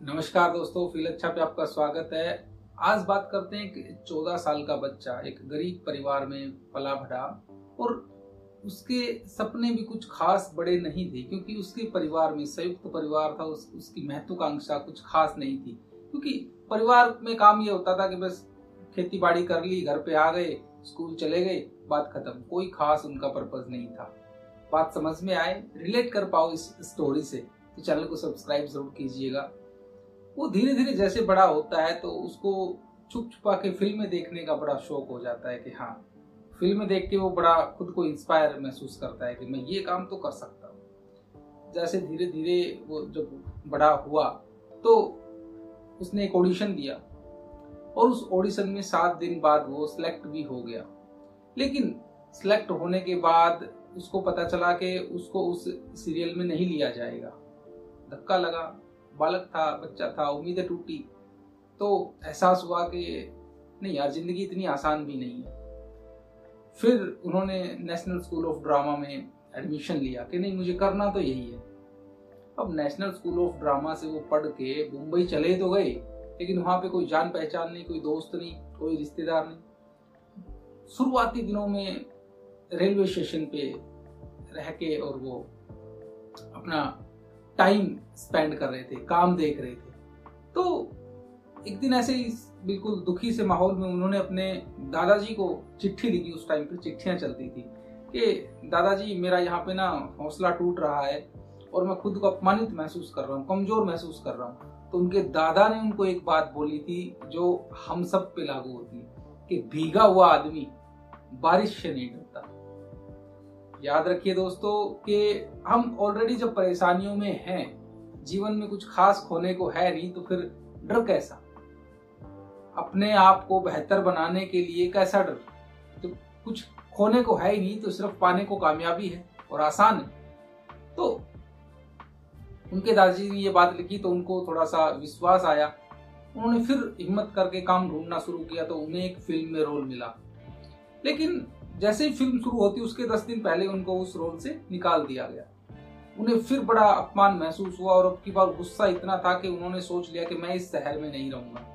नमस्कार दोस्तों फील अच्छा पे आपका स्वागत है। आज बात करते हैं कि चौदह साल का बच्चा एक गरीब परिवार में पला बढ़ा और उसके सपने भी कुछ खास बड़े नहीं थे क्योंकि उसके परिवार में संयुक्त परिवार था उस, उसकी महत्वाकांक्षा कुछ खास नहीं थी। क्योंकि परिवार में काम ये होता था कि बस खेती बाड़ी कर ली घर पे आ गए स्कूल चले गए बात खत्म। कोई खास उनका पर्पज नहीं था। बात समझ में आए रिलेट कर पाओ इस स्टोरी से। तो चैनल को सब्सक्राइब ज़रूर कीजिएगा। वो धीरे धीरे जैसे बड़ा होता है तो उसको छुप छुपा के फ़िल्में देखने का बड़ा शौक हो जाता है कि हाँ फ़िल्में देख के वो बड़ा खुद को इंस्पायर महसूस करता है कि मैं ये काम तो कर सकता हूँ। जैसे धीरे धीरे वो जब बड़ा हुआ तो उसने एक ऑडिशन दिया और उस ऑडिशन में सात दिन बाद वो सिलेक्ट भी हो गया। लेकिन सिलेक्ट होने के बाद उसको पता चला कि उसको उस सीरियल में नहीं लिया जाएगा। धक्का लगा। बालक था, बच्चा था, उम्मीदें टूटी। तो एहसास हुआ कि नहीं यार, ज़िंदगी इतनी आसान भी नहीं है। फिर उन्होंने नेशनल स्कूल ऑफ़ ड्रामा में एडमिशन लिया कि नहीं, मुझे करना तो यही है। अब नेशनल स्कूल ऑफ़ ड्रामा से वो पढ़ के मुंबई चले तो गए, लेकिन वहाँ पे कोई जान पहचान नहीं, कोई दोस्त नहीं, कोई रिश्तेदार नहीं। शुरुआती दिनों में रेलवे स्टेशन पे रह के और वो अपना टाइम स्पेंड कर रहे थे, काम देख रहे थे। तो एक दिन ऐसे ही बिल्कुल दुखी से माहौल में उन्होंने अपने दादाजी को चिट्ठी लिखी, उस टाइम पे चिट्ठियाँ चलती थी कि, दादाजी, मेरा यहाँ पे ना हौसला टूट रहा है और मैं खुद को अपमानित महसूस कर रहा हूँ, कमज़ोर महसूस कर रहा हूँ। तो उनके दादा ने उनको एक बात बोली थी जो हम सब पे लागू होती है कि भीगा हुआ आदमी बारिश से नहीं याद रखिए दोस्तों कि हम ऑलरेडी जब परेशानियों में हैं, जीवन में कुछ खास खोने को है नहीं तो फिर डर कैसा? अपने आप को बेहतर बनाने के लिए कैसा डर? तो कुछ खोने को है ही नहीं तो सिर्फ़ पाने को कामयाबी है और आसान है। तो उनके दादाजी ने ये बात लिखी तो उनको थोड़ा सा विश्वास आया। उन्होंने फिर हिम्मत करके काम ढूंढना शुरू किया तो उन्हें एक फ़िल्म में रोल मिला। लेकिन जैसे ही फ़िल्म शुरू होती, उसके दस दिन पहले उनको उस रोल से निकाल दिया गया। उन्हें फिर बड़ा अपमान महसूस हुआ और अब की बार गुस्सा इतना था कि उन्होंने सोच लिया कि मैं इस शहर में नहीं रहूँगा।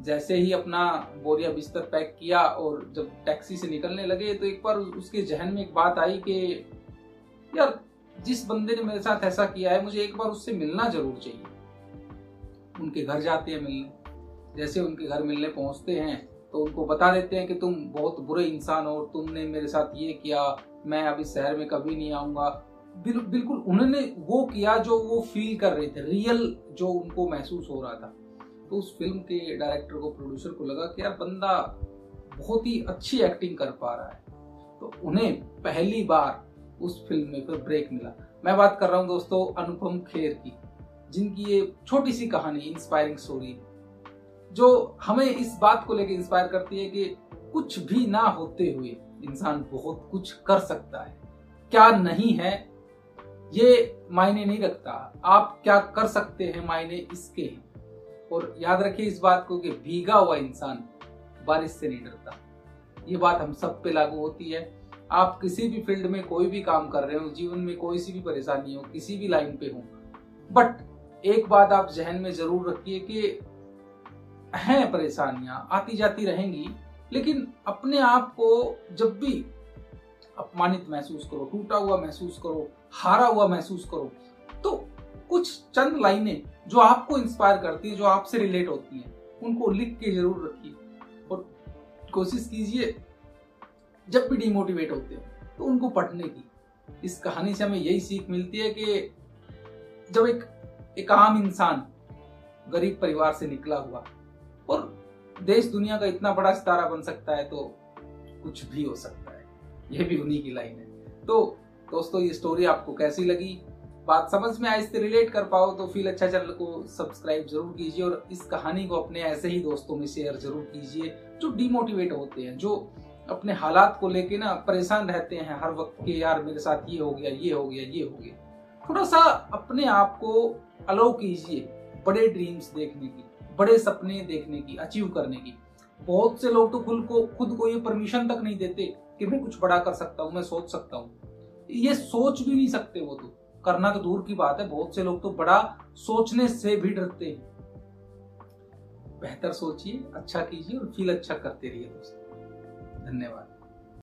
जैसे ही अपना बोरिया बिस्तर पैक किया और जब टैक्सी से निकलने लगे तो एक बार उसके जहन में एक बात आई कि, यार, जिस बंदे ने मेरे साथ ऐसा किया है, मुझे एक बार उससे मिलना ज़रूर चाहिए। उनके घर जाते हैं मिलने। जैसे उनके घर मिलने पहुँचते हैं तो उनको बता देते हैं कि तुम बहुत बुरे इंसान हो तुमने मेरे साथ ये किया मैं अभी शहर में कभी नहीं आऊँगा। बिल, बिल्कुल उन्होंने वो किया जो वो फील कर रहे थे रियल जो उनको महसूस हो रहा था। तो उस फ़िल्म के डायरेक्टर को प्रोड्यूसर को लगा कि यार बंदा बहुत ही अच्छी एक्टिंग कर पा रहा है। तो उन्हें पहली बार उस फ़िल्म में फिर ब्रेक मिला। मैं बात कर रहा हूँ दोस्तों अनुपम खेर की जिनकी ये छोटी सी कहानी इंस्पायरिंग स्टोरी जो हमें इस बात को लेकर इंस्पायर करती है कि कुछ भी ना होते हुए इंसान बहुत कुछ कर सकता है। क्या नहीं है, ये मायने नहीं रखता। आप क्या कर सकते हैं मायने इसके हैं। और याद रखिए इस बात को कि भीगा हुआ इंसान बारिश से नहीं डरता। ये बात हम सब पे लागू होती है। आप किसी भी फ़ील्ड में कोई भी काम कर रहे हो, जीवन में कोई सी भी परेशानी हो, किसी भी लाइन पे हो, बट एक बात आप जहन में ज़रूर रखिए कि हैं परेशानियाँ आती जाती रहेंगी, लेकिन अपने आप को जब भी अपमानित महसूस करो, टूटा हुआ महसूस करो, हारा हुआ महसूस करो तो कुछ चंद लाइनें जो आपको इंस्पायर करती है, जो आपसे रिलेट होती हैं, उनको लिख के ज़रूर रखिए। और कोशिश कीजिए, जब भी डिमोटिवेट होते हैं तो उनको पढ़ने की। इस कहानी से हमें यही सीख मिलती है कि जब एक एक आम इंसान गरीब परिवार से निकला हुआ और देश दुनिया का इतना बड़ा सितारा बन सकता है तो कुछ भी हो सकता है। यह भी उन्हीं की लाइन है। तो दोस्तों, ये स्टोरी आपको कैसी लगी? बात समझ में आए, इससे रिलेट कर पाओ तो फील अच्छा चैनल को सब्सक्राइब ज़रूर कीजिए और इस कहानी को अपने ऐसे ही दोस्तों में शेयर ज़रूर कीजिए जो डिमोटिवेट होते हैं, जो अपने हालात को लेके ना परेशान रहते हैं हर वक्त के यार मेरे साथ ये हो गया, ये हो गया, ये हो गया। थोड़ा सा अपने आप को अलाउ कीजिए बड़े ड्रीम्स देखने की। बड़े सपने देखने की अचीव करने की। बहुत से लोग तो खुद को खुद को ये परमिशन तक नहीं देते कि मैं कुछ बड़ा कर सकता हूँ, मैं सोच सकता हूँ। ये सोच भी नहीं सकते वो तो। करना तो दूर की बात है, बहुत से लोग तो बड़ा सोचने से भी डरते हैं। बेहतर सोचिए अच्छा कीजिए और फील अच्छा करते रहिए दोस्तों। धन्यवाद।